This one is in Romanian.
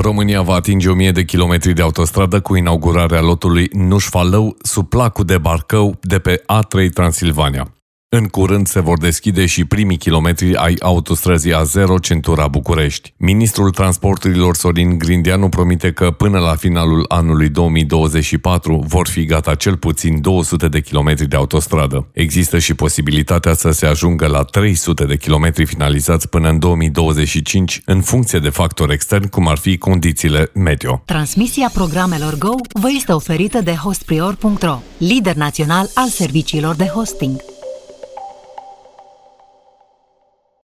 România va atinge 1000 de kilometri de autostradă cu inaugurarea lotului Nușfalău sub placul de Barcău de pe A3 Transilvania. În curând se vor deschide și primii kilometri ai autostrăzii A0 centura București. Ministrul Transporturilor Sorin Grindeanu promite că până la finalul anului 2024 vor fi gata cel puțin 200 de kilometri de autostradă. Există și posibilitatea să se ajungă la 300 de kilometri finalizați până în 2025 în funcție de factori externi cum ar fi condițiile meteo. Transmisia programelor Go vă este oferită de hostprior.ro, lider național al serviciilor de hosting.